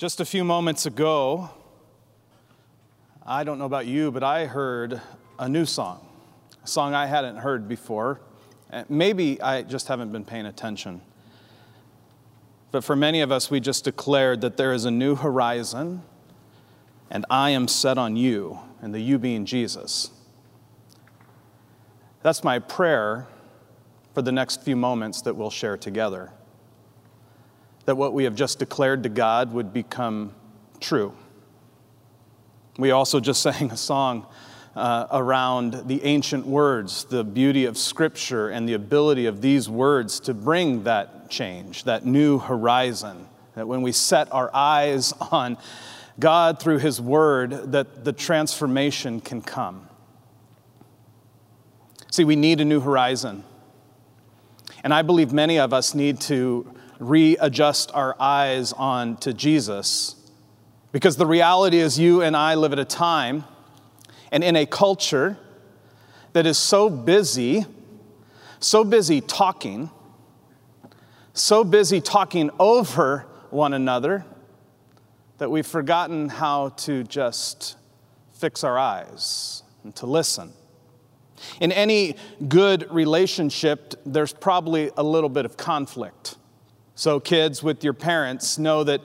Just a few moments ago, I don't know about you, but I heard a new song, a song I hadn't heard before. Maybe I just haven't been paying attention. But for many of us, we just declared that there is a new horizon, and I am set on you, and the you being Jesus. That's my prayer for the next few moments that we'll share together. That what we have just declared to God would become true. We also just sang a song uh, around the ancient words, the beauty of Scripture, and the ability of these words to bring that change, that new horizon. That when we set our eyes on God through His Word, that the transformation can come. See, we need a new horizon. And I believe many of us need to readjust our eyes on to Jesus because the reality is you and I live at a time and in a culture that is so busy, so busy talking, so busy talking over one another that we've forgotten how to just fix our eyes and to listen. In any good relationship, there's probably a little bit of conflict. So, kids with your parents know that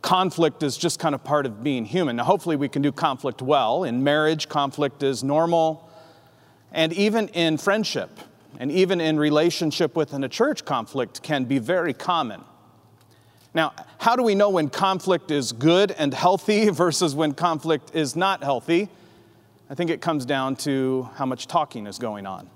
conflict is just kind of part of being human. Now, hopefully, we can do conflict well. In marriage, conflict is normal. And even in friendship, and even in relationship within a church, conflict can be very common. Now, how do we know when conflict is good and healthy versus when conflict is not healthy? I think it comes down to how much talking is going on.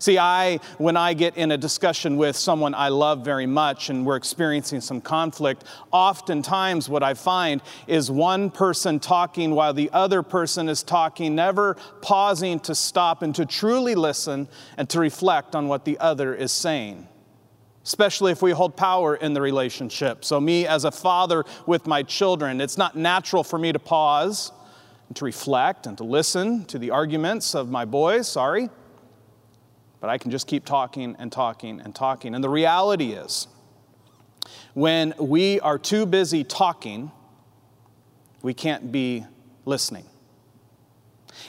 See, I, when I get in a discussion with someone I love very much and we're experiencing some conflict, oftentimes what I find is one person talking while the other person is talking, never pausing to stop and to truly listen and to reflect on what the other is saying. Especially if we hold power in the relationship. So, me as a father with my children, it's not natural for me to pause and to reflect and to listen to the arguments of my boys, sorry. But I can just keep talking and talking and talking. And the reality is, when we are too busy talking, we can't be listening.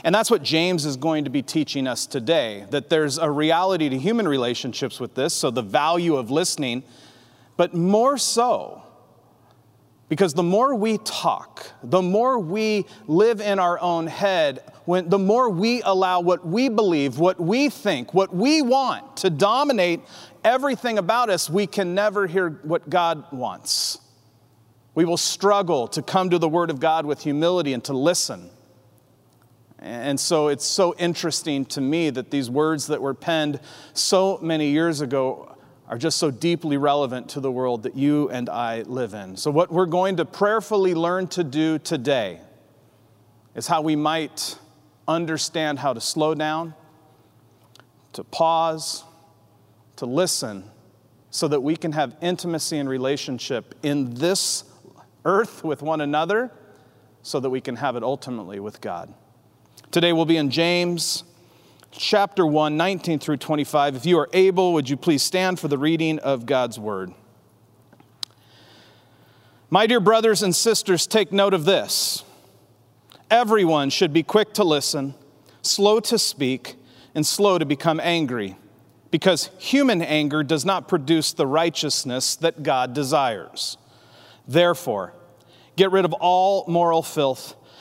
And that's what James is going to be teaching us today that there's a reality to human relationships with this, so the value of listening, but more so, because the more we talk, the more we live in our own head, when, the more we allow what we believe, what we think, what we want to dominate everything about us, we can never hear what God wants. We will struggle to come to the Word of God with humility and to listen. And so it's so interesting to me that these words that were penned so many years ago are just so deeply relevant to the world that you and I live in. So, what we're going to prayerfully learn to do today is how we might understand how to slow down, to pause, to listen, so that we can have intimacy and relationship in this earth with one another, so that we can have it ultimately with God. Today we'll be in James chapter 1, 19 through 25. If you are able, would you please stand for the reading of God's word? My dear brothers and sisters, take note of this. Everyone should be quick to listen, slow to speak, and slow to become angry, because human anger does not produce the righteousness that God desires. Therefore, get rid of all moral filth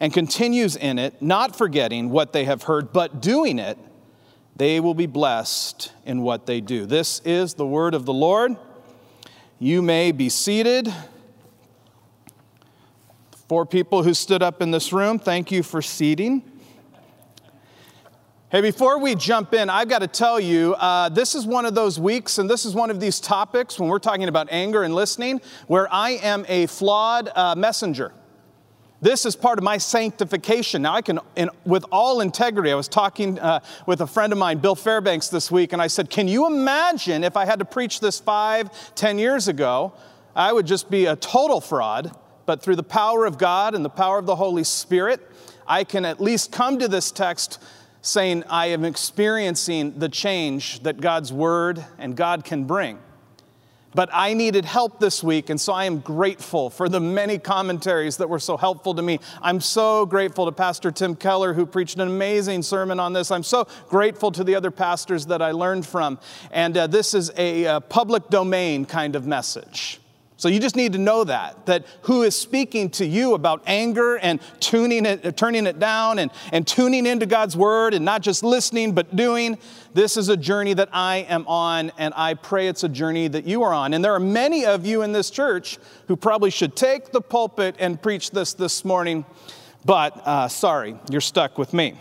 and continues in it, not forgetting what they have heard, but doing it, they will be blessed in what they do. This is the word of the Lord. You may be seated. Four people who stood up in this room, thank you for seating. Hey, before we jump in, I've got to tell you, uh, this is one of those weeks, and this is one of these topics when we're talking about anger and listening, where I am a flawed uh, messenger. This is part of my sanctification. Now, I can, in, with all integrity, I was talking uh, with a friend of mine, Bill Fairbanks, this week, and I said, Can you imagine if I had to preach this five, ten years ago? I would just be a total fraud. But through the power of God and the power of the Holy Spirit, I can at least come to this text saying, I am experiencing the change that God's Word and God can bring. But I needed help this week, and so I am grateful for the many commentaries that were so helpful to me. I'm so grateful to Pastor Tim Keller, who preached an amazing sermon on this. I'm so grateful to the other pastors that I learned from. And uh, this is a, uh, public domain kind of message. So you just need to know that, that who is speaking to you about anger and tuning it, turning it down and, and tuning into God's word and not just listening but doing. This is a journey that I am on, and I pray it's a journey that you are on. And there are many of you in this church who probably should take the pulpit and preach this this morning, but uh, sorry, you're stuck with me.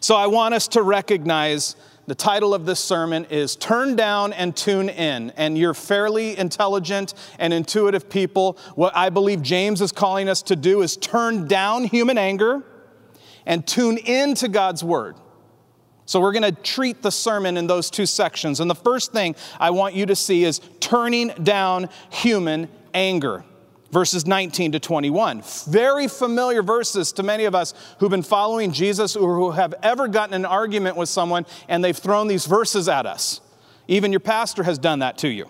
So I want us to recognize the title of this sermon is Turn Down and Tune In. And you're fairly intelligent and intuitive people. What I believe James is calling us to do is turn down human anger and tune in to God's word. So we're going to treat the sermon in those two sections. And the first thing I want you to see is turning down human anger verses 19 to 21. Very familiar verses to many of us who've been following Jesus or who have ever gotten an argument with someone and they've thrown these verses at us. Even your pastor has done that to you.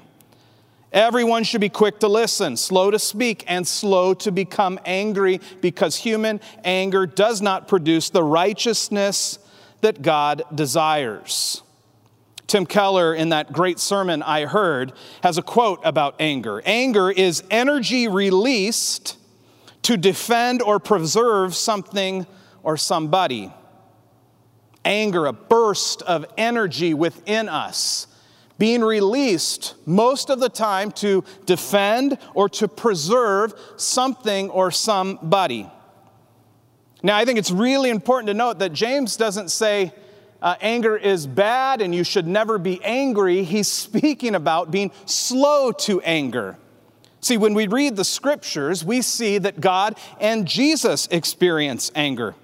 Everyone should be quick to listen, slow to speak, and slow to become angry because human anger does not produce the righteousness that God desires. Tim Keller, in that great sermon I heard, has a quote about anger. Anger is energy released to defend or preserve something or somebody. Anger, a burst of energy within us, being released most of the time to defend or to preserve something or somebody. Now, I think it's really important to note that James doesn't say, uh, anger is bad and you should never be angry, he's speaking about being slow to anger. See, when we read the scriptures, we see that God and Jesus experience anger.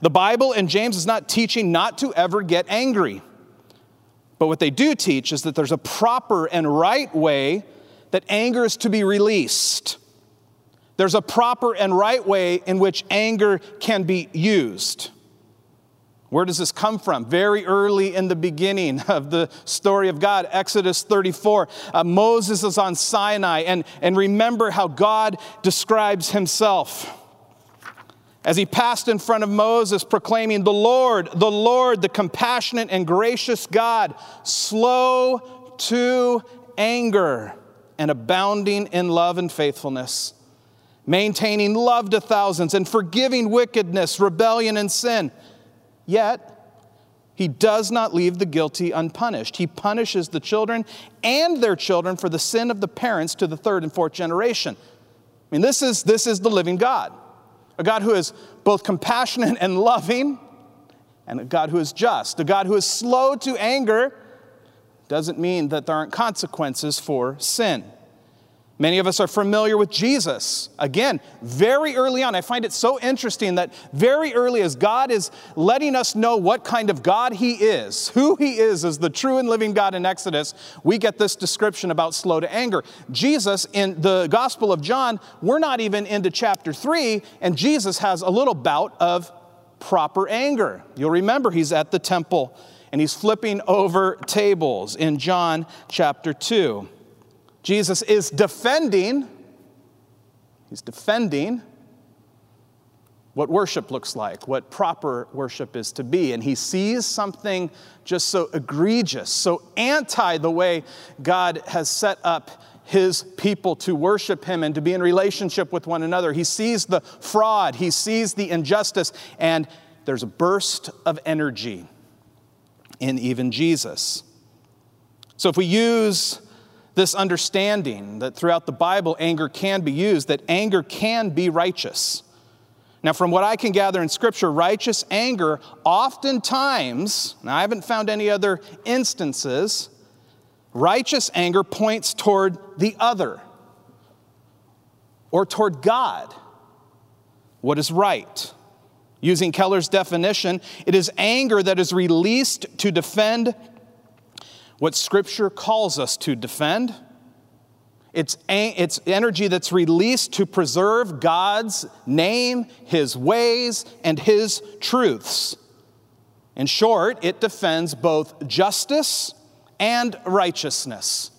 The Bible and James is not teaching not to ever get angry. But what they do teach is that there's a proper and right way that anger is to be released. There's a proper and right way in which anger can be used. Where does this come from? Very early in the beginning of the story of God, Exodus 34. Uh, Moses is on Sinai, and, and remember how God describes himself. As he passed in front of Moses, proclaiming, The Lord, the Lord, the compassionate and gracious God, slow to anger and abounding in love and faithfulness, maintaining love to thousands and forgiving wickedness, rebellion, and sin Yet, he does not leave the guilty unpunished. He punishes the children and their children for the sin of the parents to the third and fourth generation. I mean, this is, this is the living God, a God who is both compassionate and loving, and a God who is just, a God who is slow to anger. Doesn't mean that there aren't consequences for sin. Many of us are familiar with Jesus. Again, very early on, I find it so interesting that very early, as God is letting us know what kind of God He is, who He is as the true and living God in Exodus, we get this description about slow to anger. Jesus, in the Gospel of John, we're not even into chapter 3, and Jesus has a little bout of proper anger. You'll remember he's at the temple and he's flipping over tables in John chapter 2. Jesus is defending, he's defending what worship looks like, what proper worship is to be. And he sees something just so egregious, so anti the way God has set up his people to worship him and to be in relationship with one another. He sees the fraud, he sees the injustice, and there's a burst of energy in even Jesus. So if we use this understanding that throughout the Bible, anger can be used, that anger can be righteous. Now, from what I can gather in Scripture, righteous anger oftentimes, now I haven't found any other instances, righteous anger points toward the other or toward God what is right. Using Keller's definition, it is anger that is released to defend what Scripture calls us to defend. It's, it's energy that's released to preserve God's name, His ways, and His truths. In short, it defends both justice and righteousness.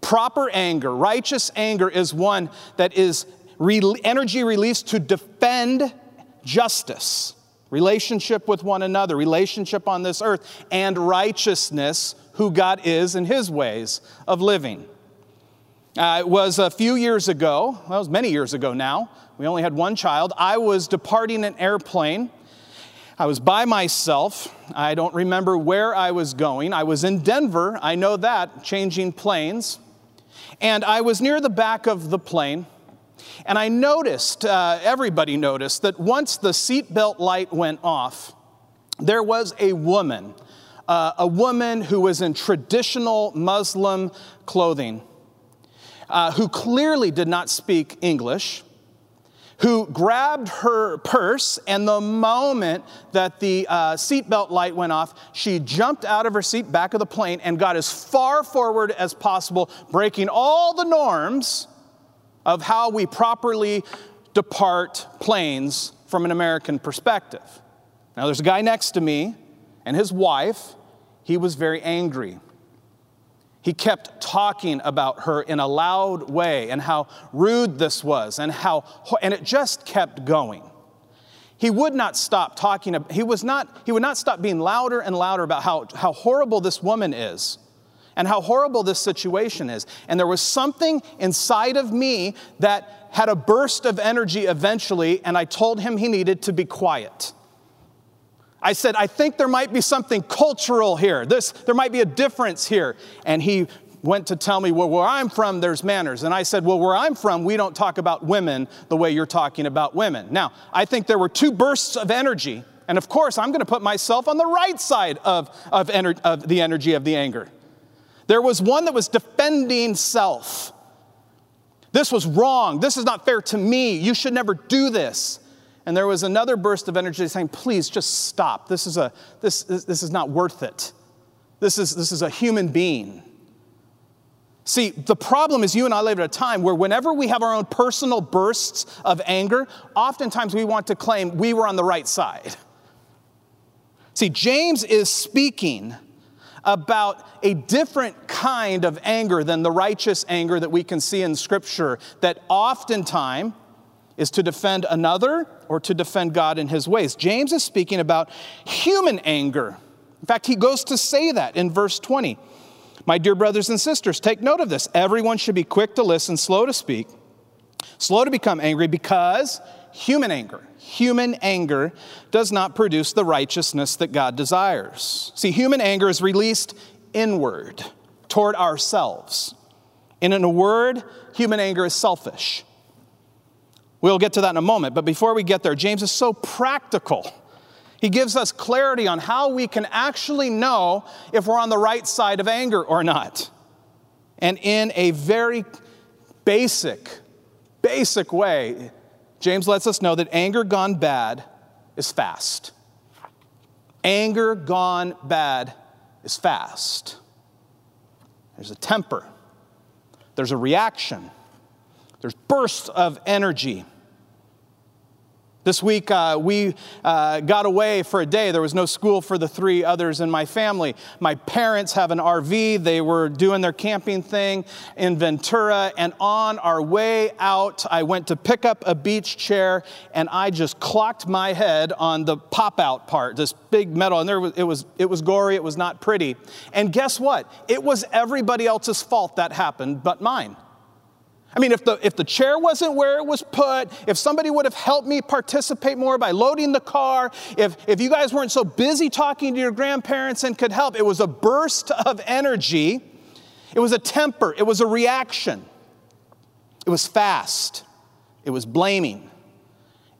Proper anger, righteous anger, is one that is re- energy released to defend justice, relationship with one another, relationship on this earth, and righteousness, who God is and his ways of living. Uh, it was a few years ago, well, it was many years ago now. We only had one child. I was departing an airplane. I was by myself. I don't remember where I was going. I was in Denver, I know that, changing planes. And I was near the back of the plane. And I noticed, uh, everybody noticed, that once the seatbelt light went off, there was a woman, uh, a woman who was in traditional Muslim clothing, uh, who clearly did not speak English, who grabbed her purse, and the moment that the uh, seatbelt light went off, she jumped out of her seat back of the plane and got as far forward as possible, breaking all the norms of how we properly depart planes from an American perspective. Now, there's a guy next to me and his wife. He was very angry. He kept talking about her in a loud way and how rude this was and how, and it just kept going. He would not stop talking, he, was not, he would not stop being louder and louder about how, how horrible this woman is and how horrible this situation is. And there was something inside of me that had a burst of energy eventually, and I told him he needed to be quiet. I said, I think there might be something cultural here. This, there might be a difference here. And he went to tell me, well, where I'm from, there's manners. And I said, well, where I'm from, we don't talk about women the way you're talking about women. Now, I think there were two bursts of energy. And of course, I'm going to put myself on the right side of, of, ener- of the energy of the anger. There was one that was defending self. This was wrong. This is not fair to me. You should never do this. And there was another burst of energy saying, please just stop. This is, a, this, this, is not worth it. This is, this is a human being. See, the problem is you and I live at a time where whenever we have our own personal bursts of anger, oftentimes we want to claim we were on the right side. See, James is speaking about a different kind of anger than the righteous anger that we can see in Scripture, that oftentimes is to defend another or to defend God in his ways. James is speaking about human anger. In fact, he goes to say that in verse 20. My dear brothers and sisters, take note of this. Everyone should be quick to listen, slow to speak, slow to become angry, because human anger human anger does not produce the righteousness that God desires. See, human anger is released inward toward ourselves. And in a word, human anger is selfish. We'll get to that in a moment, but before we get there, James is so practical. He gives us clarity on how we can actually know if we're on the right side of anger or not. And in a very basic, basic way, James lets us know that anger gone bad is fast. Anger gone bad is fast. There's a temper, there's a reaction, there's bursts of energy. This week, uh, we uh, got away for a day. There was no school for the three others in my family. My parents have an RV. They were doing their camping thing in Ventura. And on our way out, I went to pick up a beach chair and I just clocked my head on the pop out part, this big metal. And there was, it, was, it was gory, it was not pretty. And guess what? It was everybody else's fault that happened but mine. I mean, if the, if the chair wasn't where it was put, if somebody would have helped me participate more by loading the car, if, if you guys weren't so busy talking to your grandparents and could help, it was a burst of energy. It was a temper. It was a reaction. It was fast. It was blaming.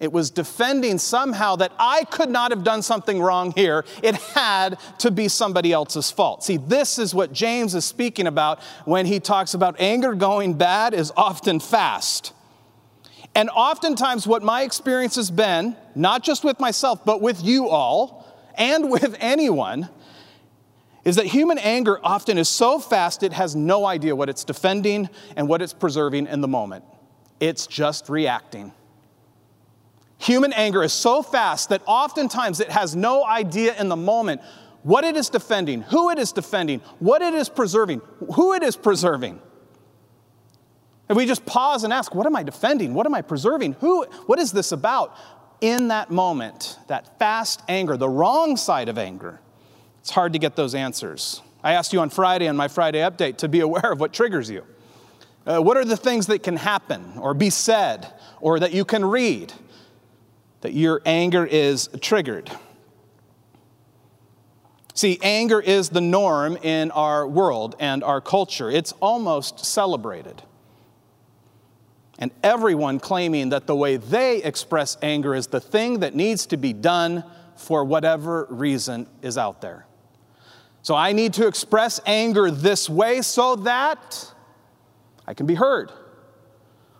It was defending somehow that I could not have done something wrong here. It had to be somebody else's fault. See, this is what James is speaking about when he talks about anger going bad is often fast. And oftentimes, what my experience has been, not just with myself, but with you all and with anyone, is that human anger often is so fast it has no idea what it's defending and what it's preserving in the moment. It's just reacting. Human anger is so fast that oftentimes it has no idea in the moment what it is defending, who it is defending, what it is preserving, who it is preserving. If we just pause and ask, what am I defending? What am I preserving? Who, what is this about? In that moment, that fast anger, the wrong side of anger, it's hard to get those answers. I asked you on Friday, on my Friday update, to be aware of what triggers you. Uh, what are the things that can happen or be said or that you can read that your anger is triggered? See, anger is the norm in our world and our culture. It's almost celebrated. And everyone claiming that the way they express anger is the thing that needs to be done for whatever reason is out there. So I need to express anger this way so that I can be heard.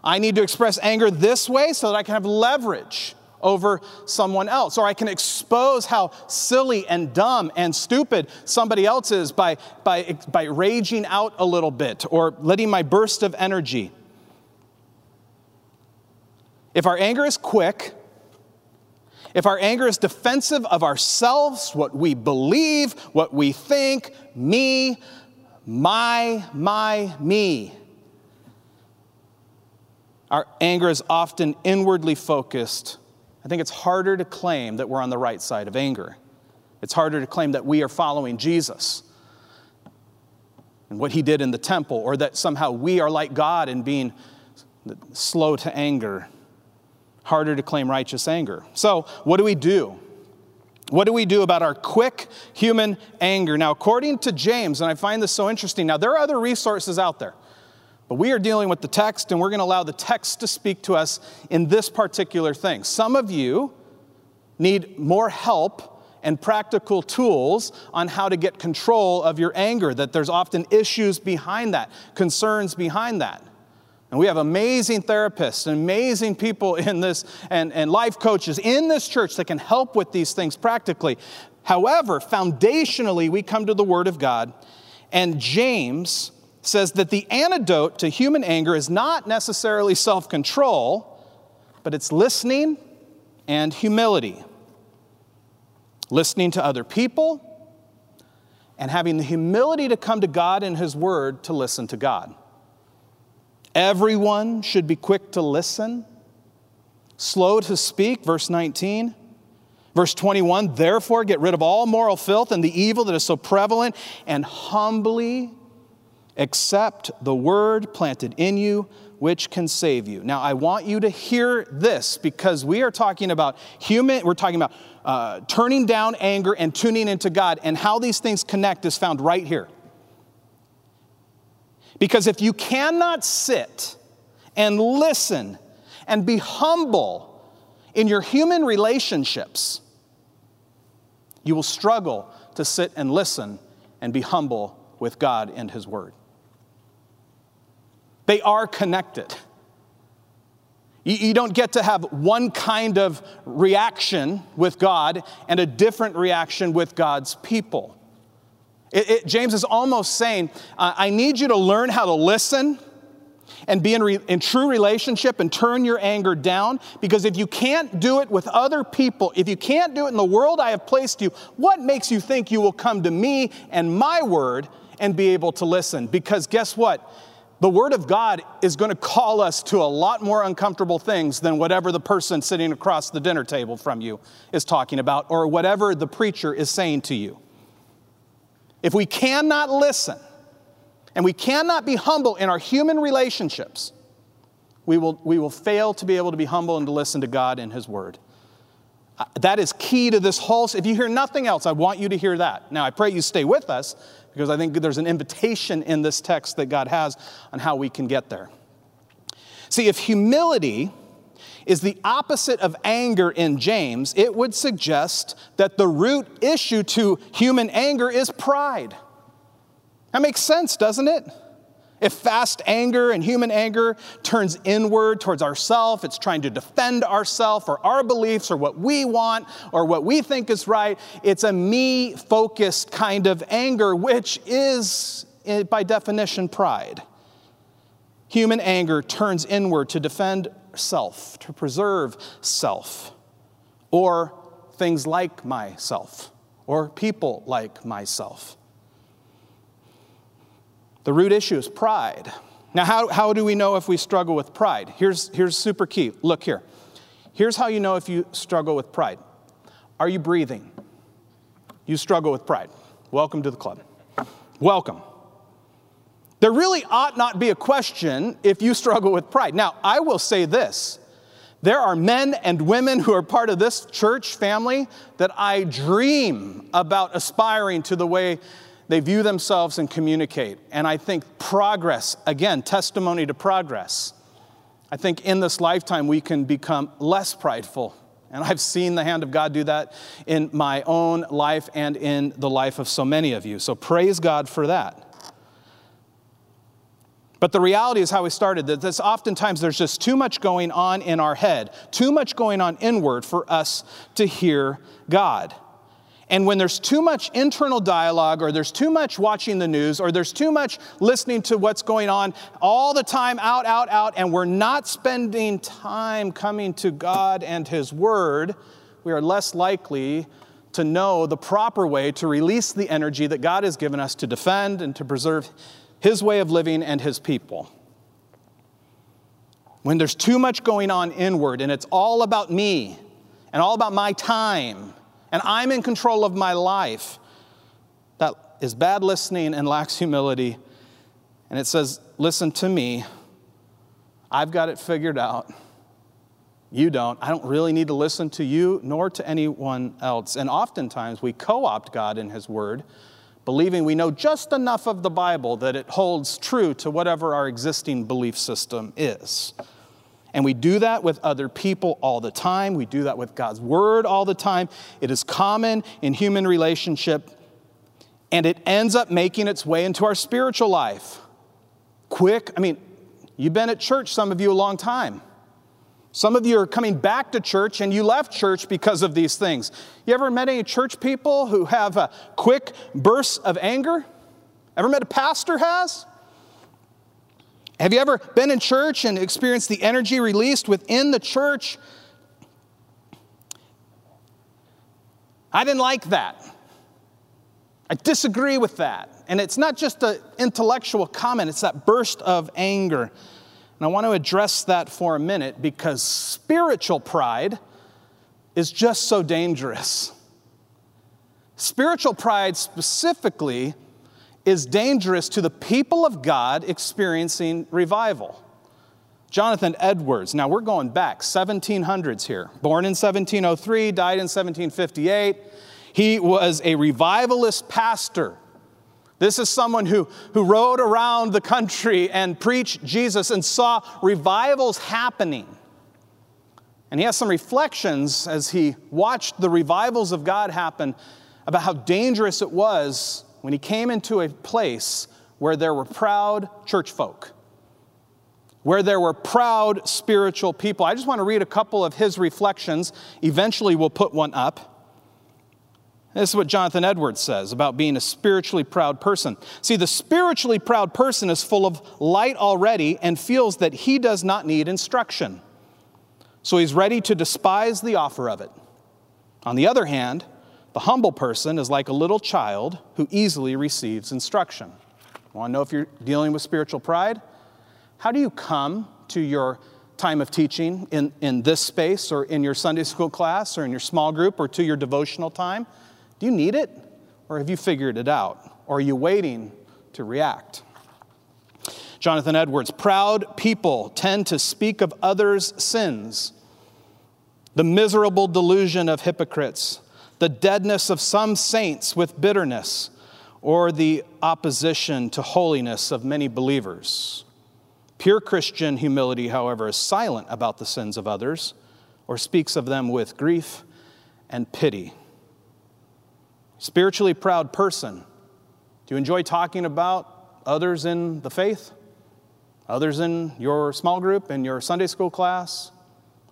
I need to express anger this way so that I can have leverage over someone else. Or I can expose how silly and dumb and stupid somebody else is by, by, by raging out a little bit or letting my burst of energy. If our anger is quick, if our anger is defensive of ourselves, what we believe, what we think, me, my, my, me, our anger is often inwardly focused I think it's harder to claim that we're on the right side of anger. It's harder to claim that we are following Jesus and what he did in the temple, or that somehow we are like God in being slow to anger. Harder to claim righteous anger. So, what do we do? What do we do about our quick human anger? Now, according to James, and I find this so interesting, now there are other resources out there. But we are dealing with the text, and we're going to allow the text to speak to us in this particular thing. Some of you need more help and practical tools on how to get control of your anger, that there's often issues behind that, concerns behind that. And we have amazing therapists and amazing people in this and, and life coaches in this church that can help with these things practically. However, foundationally, we come to the Word of God, and James says that the antidote to human anger is not necessarily self control, but it's listening and humility. Listening to other people and having the humility to come to God in His Word to listen to God. Everyone should be quick to listen, slow to speak, verse 19. Verse 21 Therefore, get rid of all moral filth and the evil that is so prevalent, and humbly accept the word planted in you, which can save you. Now, I want you to hear this because we are talking about human, we're talking about uh, turning down anger and tuning into God, and how these things connect is found right here. Because if you cannot sit and listen and be humble in your human relationships, you will struggle to sit and listen and be humble with God and His Word. They are connected. You, don't get to have one kind of reaction with God and a different reaction with God's people. It, it, James is almost saying, uh, I need you to learn how to listen and be in, re, in true relationship and turn your anger down. Because if you can't do it with other people, if you can't do it in the world I have placed you, what makes you think you will come to me and my word and be able to listen? Because guess what? The Word of God is going to call us to a lot more uncomfortable things than whatever the person sitting across the dinner table from you is talking about or whatever the preacher is saying to you. If we cannot listen and we cannot be humble in our human relationships, we will, we will fail to be able to be humble and to listen to God and His Word. Uh, that is key to this whole. If you hear nothing else, I want you to hear that. Now, I pray you stay with us because I think there's an invitation in this text that God has on how we can get there. See, if humility is the opposite of anger in James, it would suggest that the root issue to human anger is pride. That makes sense, doesn't it? If fast anger and human anger turns inward towards ourself, it's trying to defend ourself or our beliefs or what we want or what we think is right, it's a me focused kind of anger, which is, eh, by definition, pride. Human anger turns inward to defend self, to preserve self, or things like myself, or people like myself. The root issue is pride. Now, how, how do we know if we struggle with pride? Here's, here's super key. Look here. Here's how you know if you struggle with pride. Are you breathing? You struggle with pride. Welcome to the club. Welcome. There really ought not be a question if you struggle with pride. Now, I will say this there are men and women who are part of this church family that I dream about aspiring to the way they view themselves and communicate. And I think progress, again, testimony to progress. I think in this lifetime we can become less prideful. And I've seen the hand of God do that in my own life and in the life of so many of you. So praise God for that. But the reality is how we started that this oftentimes there's just too much going on in our head, too much going on inward for us to hear God. And when there's too much internal dialogue, or there's too much watching the news, or there's too much listening to what's going on all the time, out, out, out, and we're not spending time coming to God and His Word, we are less likely to know the proper way to release the energy that God has given us to defend and to preserve his way of living and his people. When there's too much going on inward and it's all about me and all about my time and I'm in control of my life, that is bad listening and lacks humility. And it says, Listen to me. I've got it figured out. You don't. I don't really need to listen to you nor to anyone else. And oftentimes we co opt God in His Word believing we know just enough of the Bible that it holds true to whatever our existing belief system is. And we do that with other people all the time. We do that with God's Word all the time. It is common in human relationship, and it ends up making its way into our spiritual life. Quick, I mean, you've been at church, some of you, a long time. Some of you are coming back to church and you left church because of these things. You ever met any church people who have a quick bursts of anger? Ever met a pastor has? Have you ever been in church and experienced the energy released within the church? I didn't like that. I disagree with that. And it's not just an intellectual comment, it's that burst of anger. And I want to address that for a minute because spiritual pride is just so dangerous. Spiritual pride specifically is dangerous to the people of God experiencing revival. Jonathan Edwards, now we're going back 1700s here, born in 1703, died in 1758. He was a revivalist pastor this is someone who, who rode around the country and preached Jesus and saw revivals happening. And he has some reflections as he watched the revivals of God happen about how dangerous it was when he came into a place where there were proud church folk, where there were proud spiritual people. I just want to read a couple of his reflections. Eventually, we'll put one up. This is what Jonathan Edwards says about being a spiritually proud person. See, the spiritually proud person is full of light already and feels that he does not need instruction. So he's ready to despise the offer of it. On the other hand, the humble person is like a little child who easily receives instruction. Want to know if you're dealing with spiritual pride? How do you come to your time of teaching in, in this space or in your Sunday school class or in your small group or to your devotional time? Do you need it? Or have you figured it out? Or are you waiting to react? Jonathan Edwards proud people tend to speak of others' sins, the miserable delusion of hypocrites, the deadness of some saints with bitterness, or the opposition to holiness of many believers. Pure Christian humility, however, is silent about the sins of others or speaks of them with grief and pity. Spiritually proud person. Do you enjoy talking about others in the faith? others in your small group, in your Sunday school class,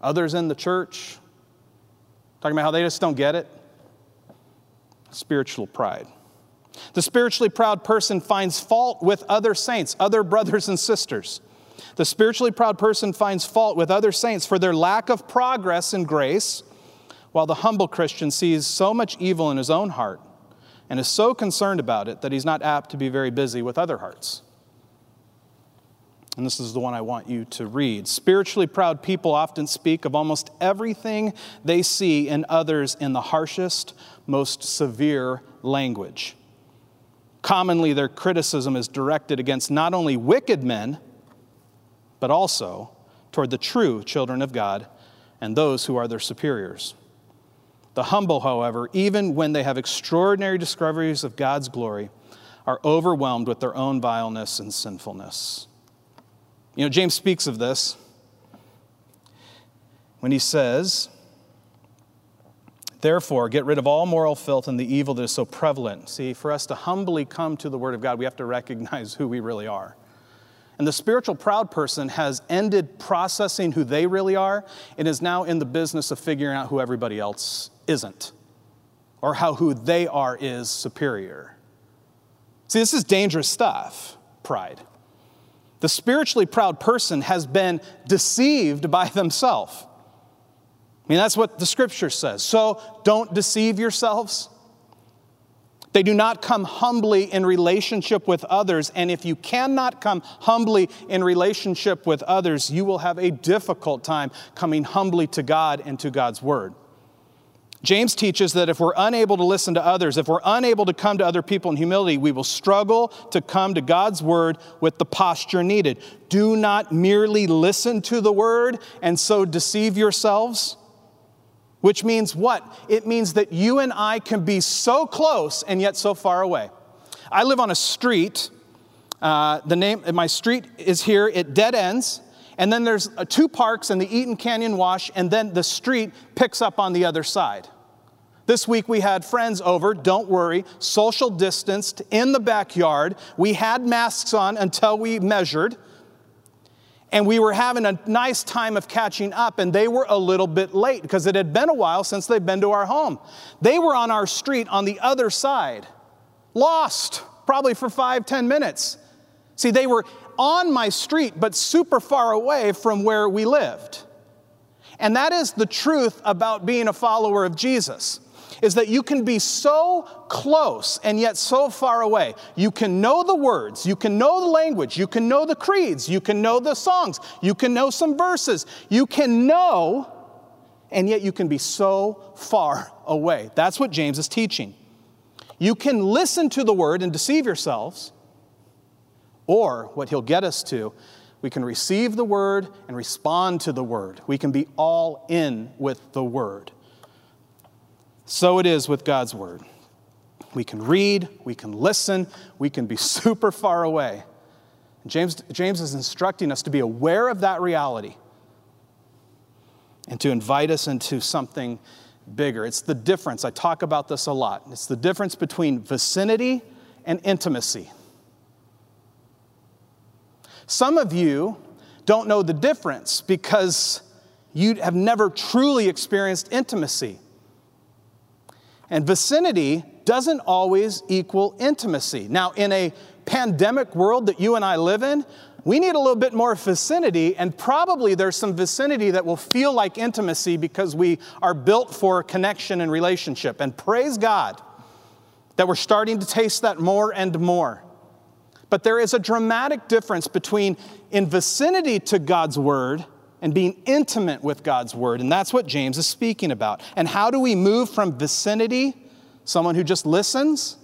others in the church, talking about how they just don't get it. Spiritual pride. The spiritually proud person finds fault with other saints, other brothers and sisters. The spiritually proud person finds fault with other saints for their lack of progress in grace, while the humble Christian sees so much evil in his own heart and is so concerned about it that he's not apt to be very busy with other hearts. And this is the one I want you to read. Spiritually proud people often speak of almost everything they see in others in the harshest, most severe language. Commonly, their criticism is directed against not only wicked men, but also toward the true children of God and those who are their superiors. The humble, however, even when they have extraordinary discoveries of God's glory, are overwhelmed with their own vileness and sinfulness. You know, James speaks of this when he says, Therefore, get rid of all moral filth and the evil that is so prevalent. See, for us to humbly come to the Word of God, we have to recognize who we really are. And the spiritual proud person has ended processing who they really are and is now in the business of figuring out who everybody else isn't or how who they are is superior. See, this is dangerous stuff, pride. The spiritually proud person has been deceived by themselves. I mean, that's what the scripture says. So don't deceive yourselves. They do not come humbly in relationship with others. And if you cannot come humbly in relationship with others, you will have a difficult time coming humbly to God and to God's word. James teaches that if we're unable to listen to others, if we're unable to come to other people in humility, we will struggle to come to God's word with the posture needed. Do not merely listen to the word and so deceive yourselves. Which means what? It means that you and I can be so close and yet so far away. I live on a street. Uh, the name my street is here. It dead ends, and then there's uh, two parks and the Eaton Canyon Wash, and then the street picks up on the other side. This week we had friends over, don't worry, social distanced in the backyard. We had masks on until we measured. And we were having a nice time of catching up, and they were a little bit late because it had been a while since they'd been to our home. They were on our street on the other side, lost probably for five, ten minutes. See, they were on my street, but super far away from where we lived. And that is the truth about being a follower of Jesus is that you can be so close and yet so far away. You can know the words, you can know the language, you can know the creeds, you can know the songs, you can know some verses, you can know, and yet you can be so far away. That's what James is teaching. You can listen to the word and deceive yourselves, or what he'll get us to, we can receive the word and respond to the word. We can be all in with the word. So it is with God's word. We can read, we can listen, we can be super far away. James, James is instructing us to be aware of that reality and to invite us into something bigger. It's the difference. I talk about this a lot. It's the difference between vicinity and intimacy. Some of you don't know the difference because you have never truly experienced intimacy. And vicinity doesn't always equal intimacy. Now, in a pandemic world that you and I live in, we need a little bit more vicinity, and probably there's some vicinity that will feel like intimacy because we are built for connection and relationship. And praise God that we're starting to taste that more and more. But there is a dramatic difference between in vicinity to God's word and being intimate with God's word. And that's what James is speaking about. And how do we move from vicinity, someone who just listens,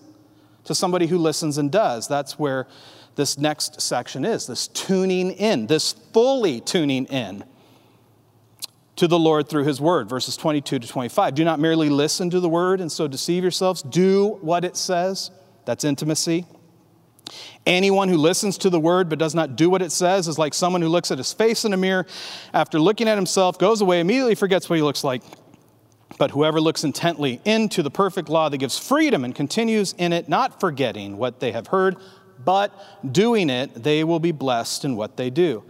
to somebody who listens and does? That's where this next section is this tuning in, this fully tuning in to the Lord through his word, verses 22 to 25. Do not merely listen to the word and so deceive yourselves, do what it says. That's intimacy. Anyone who listens to the word but does not do what it says is like someone who looks at his face in a mirror, after looking at himself, goes away, immediately forgets what he looks like. But whoever looks intently into the perfect law that gives freedom and continues in it, not forgetting what they have heard, but doing it, they will be blessed in what they do.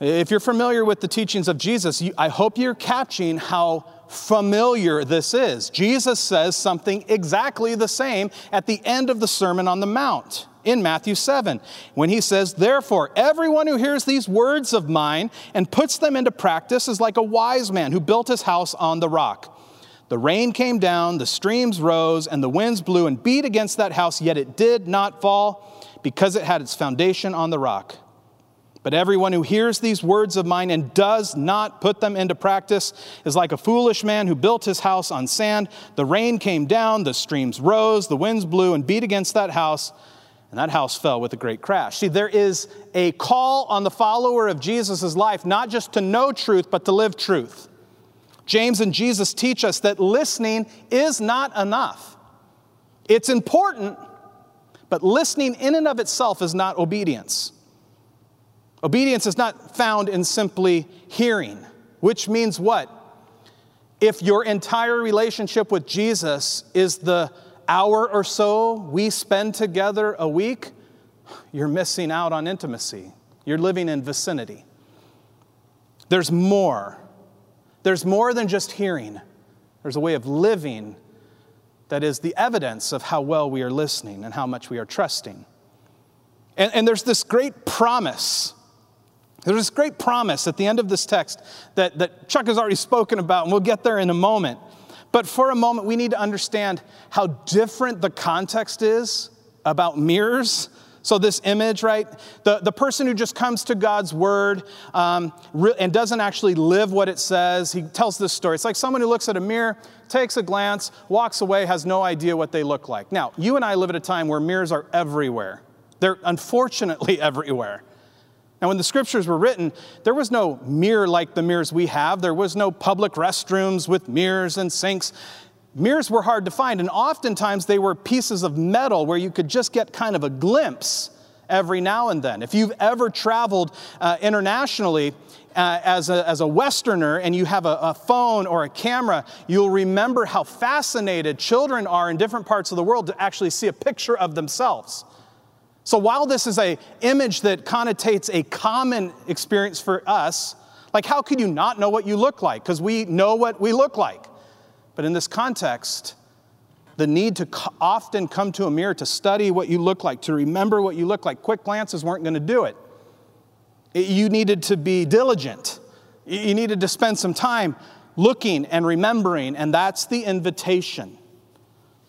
If you're familiar with the teachings of Jesus, I hope you're catching how familiar this is. Jesus says something exactly the same at the end of the Sermon on the Mount in Matthew 7 when he says, Therefore, everyone who hears these words of mine and puts them into practice is like a wise man who built his house on the rock. The rain came down, the streams rose, and the winds blew and beat against that house, yet it did not fall because it had its foundation on the rock. But everyone who hears these words of mine and does not put them into practice is like a foolish man who built his house on sand. The rain came down, the streams rose, the winds blew and beat against that house, and that house fell with a great crash. See, there is a call on the follower of Jesus' life not just to know truth, but to live truth. James and Jesus teach us that listening is not enough. It's important, but listening in and of itself is not obedience. Obedience is not found in simply hearing, which means what? If your entire relationship with Jesus is the hour or so we spend together a week, you're missing out on intimacy. You're living in vicinity. There's more. There's more than just hearing, there's a way of living that is the evidence of how well we are listening and how much we are trusting. And, and there's this great promise there's this great promise at the end of this text that, that Chuck has already spoken about, and we'll get there in a moment. But for a moment, we need to understand how different the context is about mirrors. So, this image, right? The, the person who just comes to God's word um, re- and doesn't actually live what it says, he tells this story. It's like someone who looks at a mirror, takes a glance, walks away, has no idea what they look like. Now, you and I live at a time where mirrors are everywhere. They're unfortunately everywhere. Now, when the scriptures were written, there was no mirror like the mirrors we have. There was no public restrooms with mirrors and sinks. Mirrors were hard to find, and oftentimes they were pieces of metal where you could just get kind of a glimpse every now and then. If you've ever traveled uh, internationally, uh, as, a, as a Westerner and you have a, a, phone or a camera, you'll remember how fascinated children are in different parts of the world to actually see a picture of themselves. So while this is a image that connotates a common experience for us, like how could you not know what you look like? Because we know what we look like. But in this context, the need to often come to a mirror to study what you look like, to remember what you look like, quick glances weren't going to do it. You needed to be diligent. You needed to spend some time looking and remembering, and that's the invitation.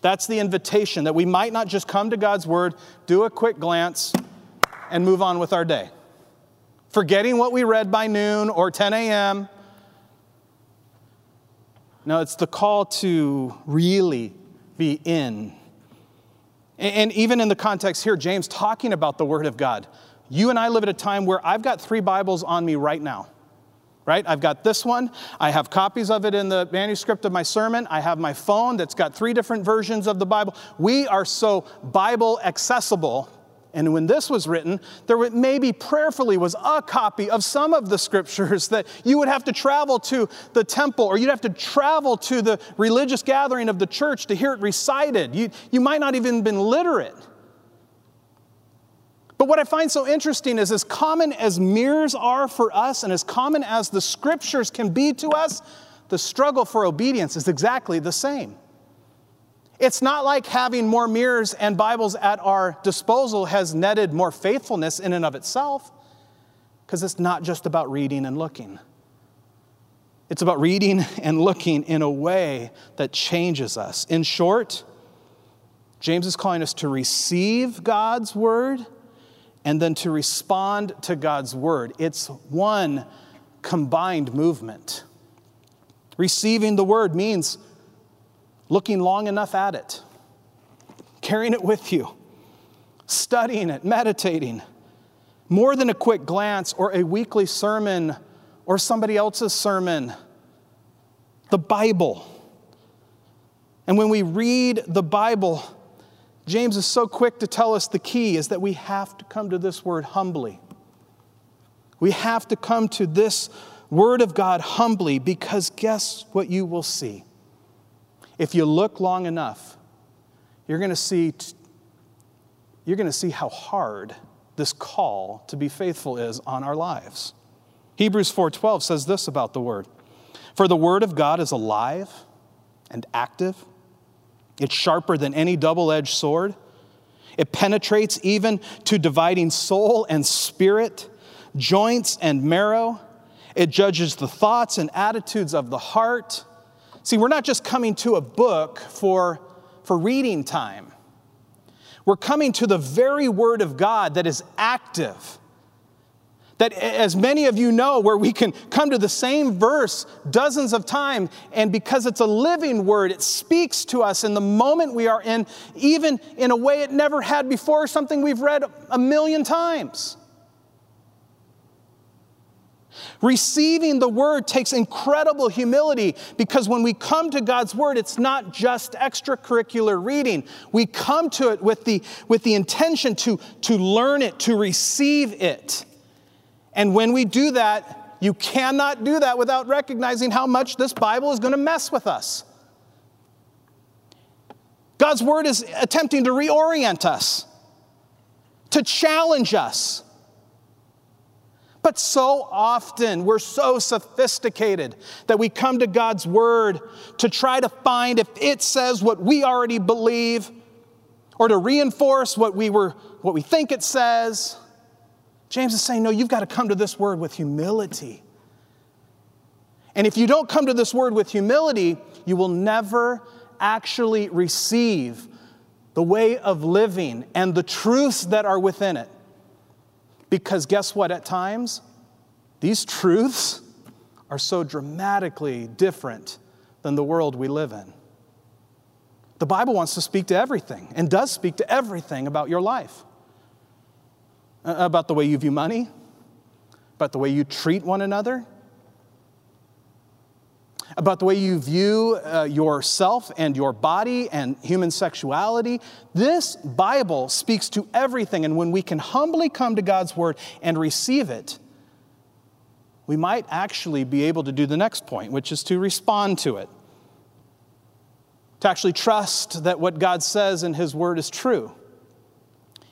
That's the invitation that we might not just come to God's word, do a quick glance, and move on with our day. Forgetting what we read by noon or 10 a.m. No, it's the call to really be in. And even in the context here, James talking about the Word of God. You and I live at a time where I've got three Bibles on me right now right? I've got this one. I have copies of it in the manuscript of my sermon. I have my phone that's got three different versions of the Bible. We are so Bible accessible. And when this was written, there maybe prayerfully was a copy of some of the scriptures that you would have to travel to the temple or you'd have to travel to the religious gathering of the church to hear it recited. You, you might not even been literate. But what I find so interesting is as common as mirrors are for us and as common as the scriptures can be to us, the struggle for obedience is exactly the same. It's not like having more mirrors and Bibles at our disposal has netted more faithfulness in and of itself, because it's not just about reading and looking. It's about reading and looking in a way that changes us. In short, James is calling us to receive God's word and then to respond to God's word. It's one combined movement. Receiving the word means looking long enough at it, carrying it with you, studying it, meditating. More than a quick glance or a weekly sermon or somebody else's sermon. The Bible. And when we read the Bible, James is so quick to tell us the key is that we have to come to this word humbly. We have to come to this word of God humbly because guess what you will see? If you look long enough, you're going to see you're going to see how hard this call to be faithful is on our lives. Hebrews 4:12 says this about the word. For the word of God is alive and active. It's sharper than any double-edged sword. It penetrates even to dividing soul and spirit, joints and marrow. It judges the thoughts and attitudes of the heart. See, we're not just coming to a book for, for reading time. We're coming to the very Word of God that is active. That, as many of you know, where we can come to the same verse dozens of times, and because it's a living word, it speaks to us in the moment we are in, even in a way it never had before, something we've read a million times. Receiving the word takes incredible humility because when we come to God's word, it's not just extracurricular reading. We come to it with the, with the intention to, to learn it, to receive it. And when we do that, you cannot do that without recognizing how much this Bible is going to mess with us. God's word is attempting to reorient us, to challenge us but so often we're so sophisticated that we come to God's Word to try to find if it says what we already believe or to reinforce what we, were, what we think it says. James is saying, no, you've got to come to this Word with humility. And if you don't come to this Word with humility, you will never actually receive the way of living and the truths that are within it. Because guess what? At times, these truths are so dramatically different than the world we live in. The Bible wants to speak to everything and does speak to everything about your life about the way you view money, about the way you treat one another, about the way you view uh, yourself and your body and human sexuality. This Bible speaks to everything, and when we can humbly come to God's Word and receive it, we might actually be able to do the next point, which is to respond to it. To actually trust that what God says in His Word is true,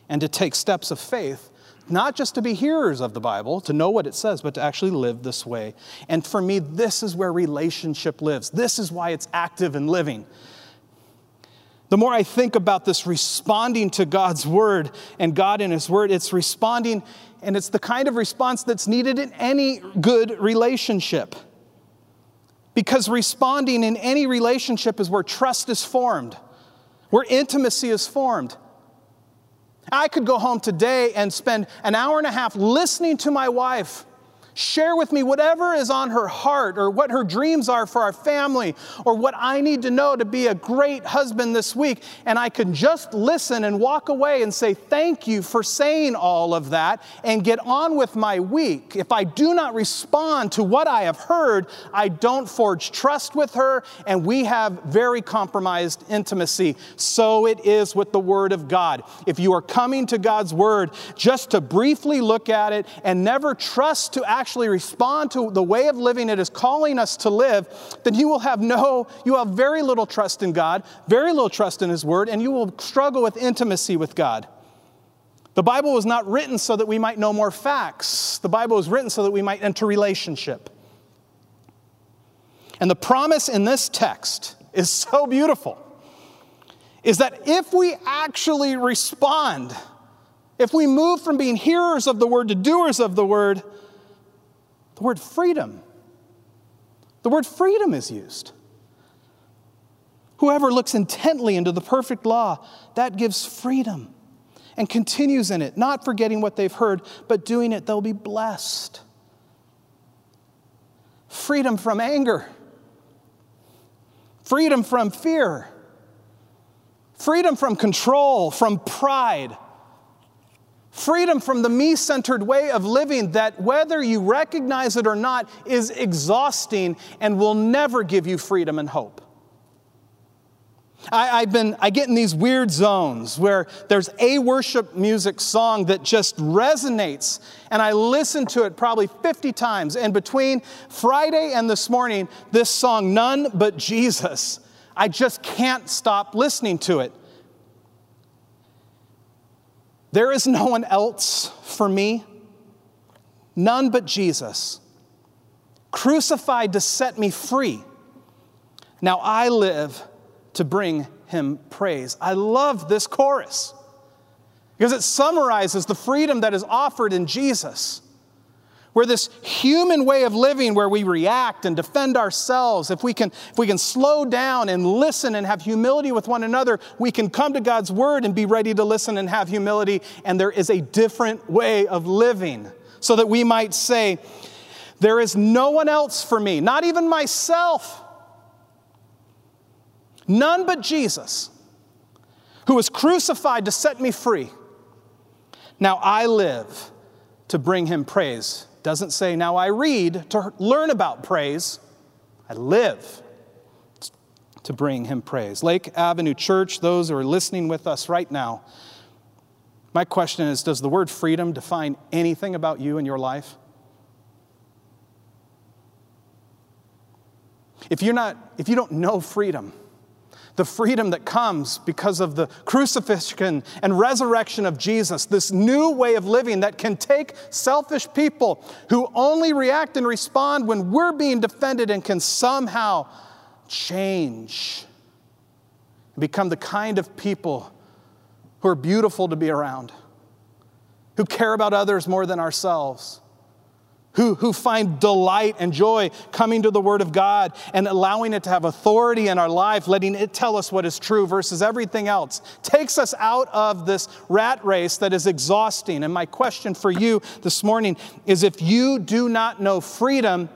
and to take steps of faith not just to be hearers of the Bible, to know what it says, but to actually live this way. And for me, this is where relationship lives. This is why it's active and living. The more I think about this responding to God's word and God in His word, it's responding, and it's the kind of response that's needed in any good relationship. Because responding in any relationship is where trust is formed, where intimacy is formed. I could go home today and spend an hour and a half listening to my wife Share with me whatever is on her heart or what her dreams are for our family or what I need to know to be a great husband this week. And I can just listen and walk away and say, Thank you for saying all of that and get on with my week. If I do not respond to what I have heard, I don't forge trust with her and we have very compromised intimacy. So it is with the Word of God. If you are coming to God's Word just to briefly look at it and never trust to actually actually respond to the way of living it is calling us to live, then you will have no, you have very little trust in God, very little trust in His Word, and you will struggle with intimacy with God. The Bible was not written so that we might know more facts. The Bible was written so that we might enter relationship. And the promise in this text is so beautiful is that if we actually respond, if we move from being hearers of the word to doers of the word, word freedom. The word freedom is used. Whoever looks intently into the perfect law, that gives freedom and continues in it, not forgetting what they've heard, but doing it, they'll be blessed. Freedom from anger, freedom from fear, freedom from control, from pride, Freedom from the me centered way of living that, whether you recognize it or not, is exhausting and will never give you freedom and hope. I, have been, I get in these weird zones where there's a worship music song that just resonates, and I listen to it probably 50 times. And between Friday and this morning, this song, None But Jesus, I just can't stop listening to it. There is no one else for me, none but Jesus, crucified to set me free. Now I live to bring him praise. I love this chorus because it summarizes the freedom that is offered in Jesus. Where this human way of living, where we react and defend ourselves, if we, can, if we can slow down and listen and have humility with one another, we can come to God's word and be ready to listen and have humility. And there is a different way of living so that we might say, There is no one else for me, not even myself. None but Jesus, who was crucified to set me free. Now I live to bring him praise. Doesn't say, now I read to learn about praise. I live to bring him praise. Lake Avenue Church, those who are listening with us right now, my question is Does the word freedom define anything about you and your life? If you're not, if you don't know freedom, the freedom that comes because of the crucifixion and resurrection of Jesus, this new way of living that can take selfish people who only react and respond when we're being defended and can somehow change and become the kind of people who are beautiful to be around, who care about others more than ourselves who, who find delight and joy coming to the Word of God and allowing it to have authority in our life, letting it tell us what is true versus everything else, takes us out of this rat race that is exhausting. And my question for you this morning is if you do not know freedom,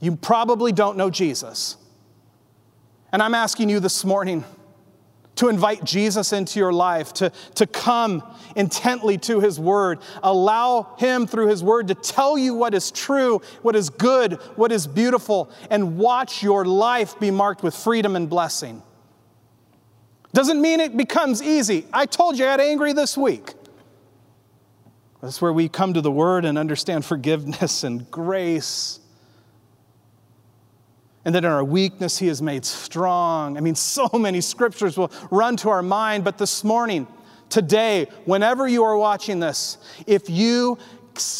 you probably don't know Jesus. And I'm asking you this morning to invite Jesus into your life, to, to come intently to His Word. Allow Him through His Word to tell you what is true, what is good, what is beautiful, and watch your life be marked with freedom and blessing. Doesn't mean it becomes easy. I told you I got angry this week. That's where we come to the Word and understand forgiveness and grace and that in our weakness he is made strong. I mean, so many scriptures will run to our mind, but this morning, today, whenever you are watching this, if you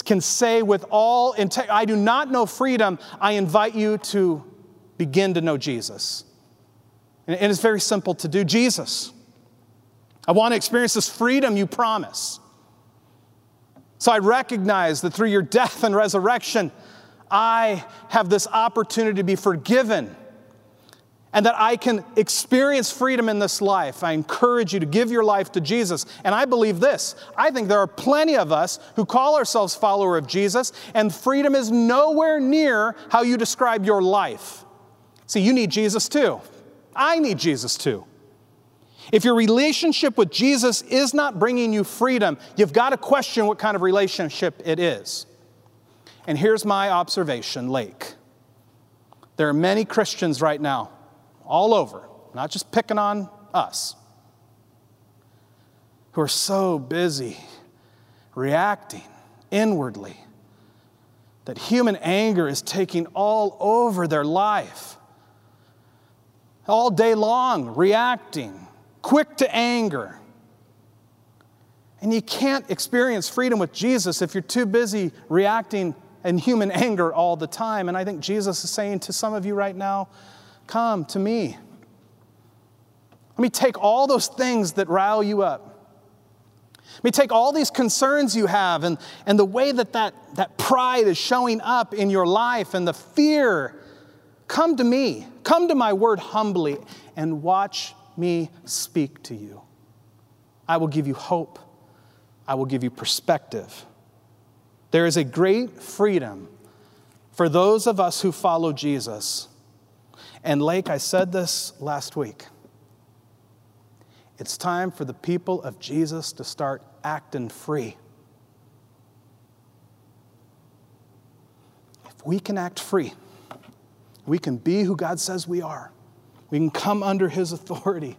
can say with all integrity, I do not know freedom, I invite you to begin to know Jesus. And it's very simple to do. Jesus, I want to experience this freedom you promise. So I recognize that through your death and resurrection, I have this opportunity to be forgiven and that I can experience freedom in this life. I encourage you to give your life to Jesus. And I believe this I think there are plenty of us who call ourselves follower of Jesus, and freedom is nowhere near how you describe your life. See, you need Jesus too. I need Jesus too. If your relationship with Jesus is not bringing you freedom, you've got to question what kind of relationship it is. And here's my observation Lake. There are many Christians right now, all over, not just picking on us, who are so busy reacting inwardly that human anger is taking all over their life. All day long, reacting, quick to anger. And you can't experience freedom with Jesus if you're too busy reacting and human anger all the time. And I think Jesus is saying to some of you right now, Come to me. Let me take all those things that rile you up. Let me take all these concerns you have and, and the way that, that that pride is showing up in your life and the fear. Come to me. Come to my word humbly and watch me speak to you. I will give you hope. I will give you perspective. There is a great freedom for those of us who follow Jesus. And, Lake, I said this last week. It's time for the people of Jesus to start acting free. If we can act free, we can be who God says we are. We can come under His authority,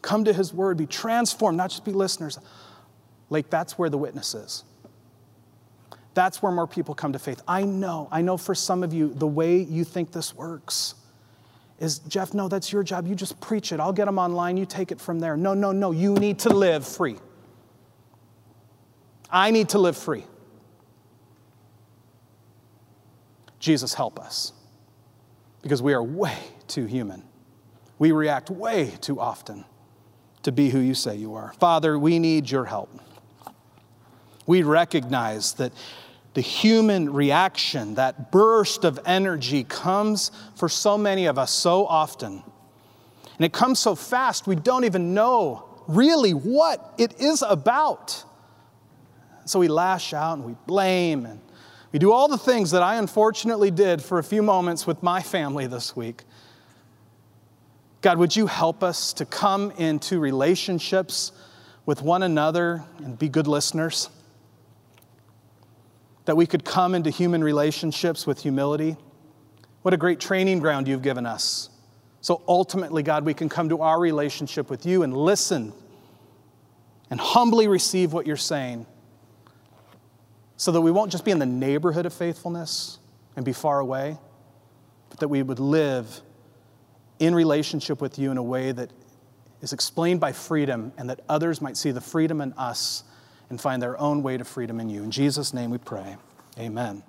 come to His word, be transformed, not just be listeners. Like, that's where the witness is. That's where more people come to faith. I know, I know for some of you, the way you think this works is Jeff, no, that's your job. You just preach it. I'll get them online. You take it from there. No, no, no. You need to live free. I need to live free. Jesus, help us because we are way too human. We react way too often to be who you say you are. Father, we need your help. We recognize that the human reaction, that burst of energy, comes for so many of us so often. And it comes so fast, we don't even know really what it is about. So we lash out and we blame and we do all the things that I unfortunately did for a few moments with my family this week. God, would you help us to come into relationships with one another and be good listeners? That we could come into human relationships with humility. What a great training ground you've given us. So ultimately, God, we can come to our relationship with you and listen and humbly receive what you're saying so that we won't just be in the neighborhood of faithfulness and be far away, but that we would live in relationship with you in a way that is explained by freedom and that others might see the freedom in us and find their own way to freedom in you. In Jesus' name we pray. Amen.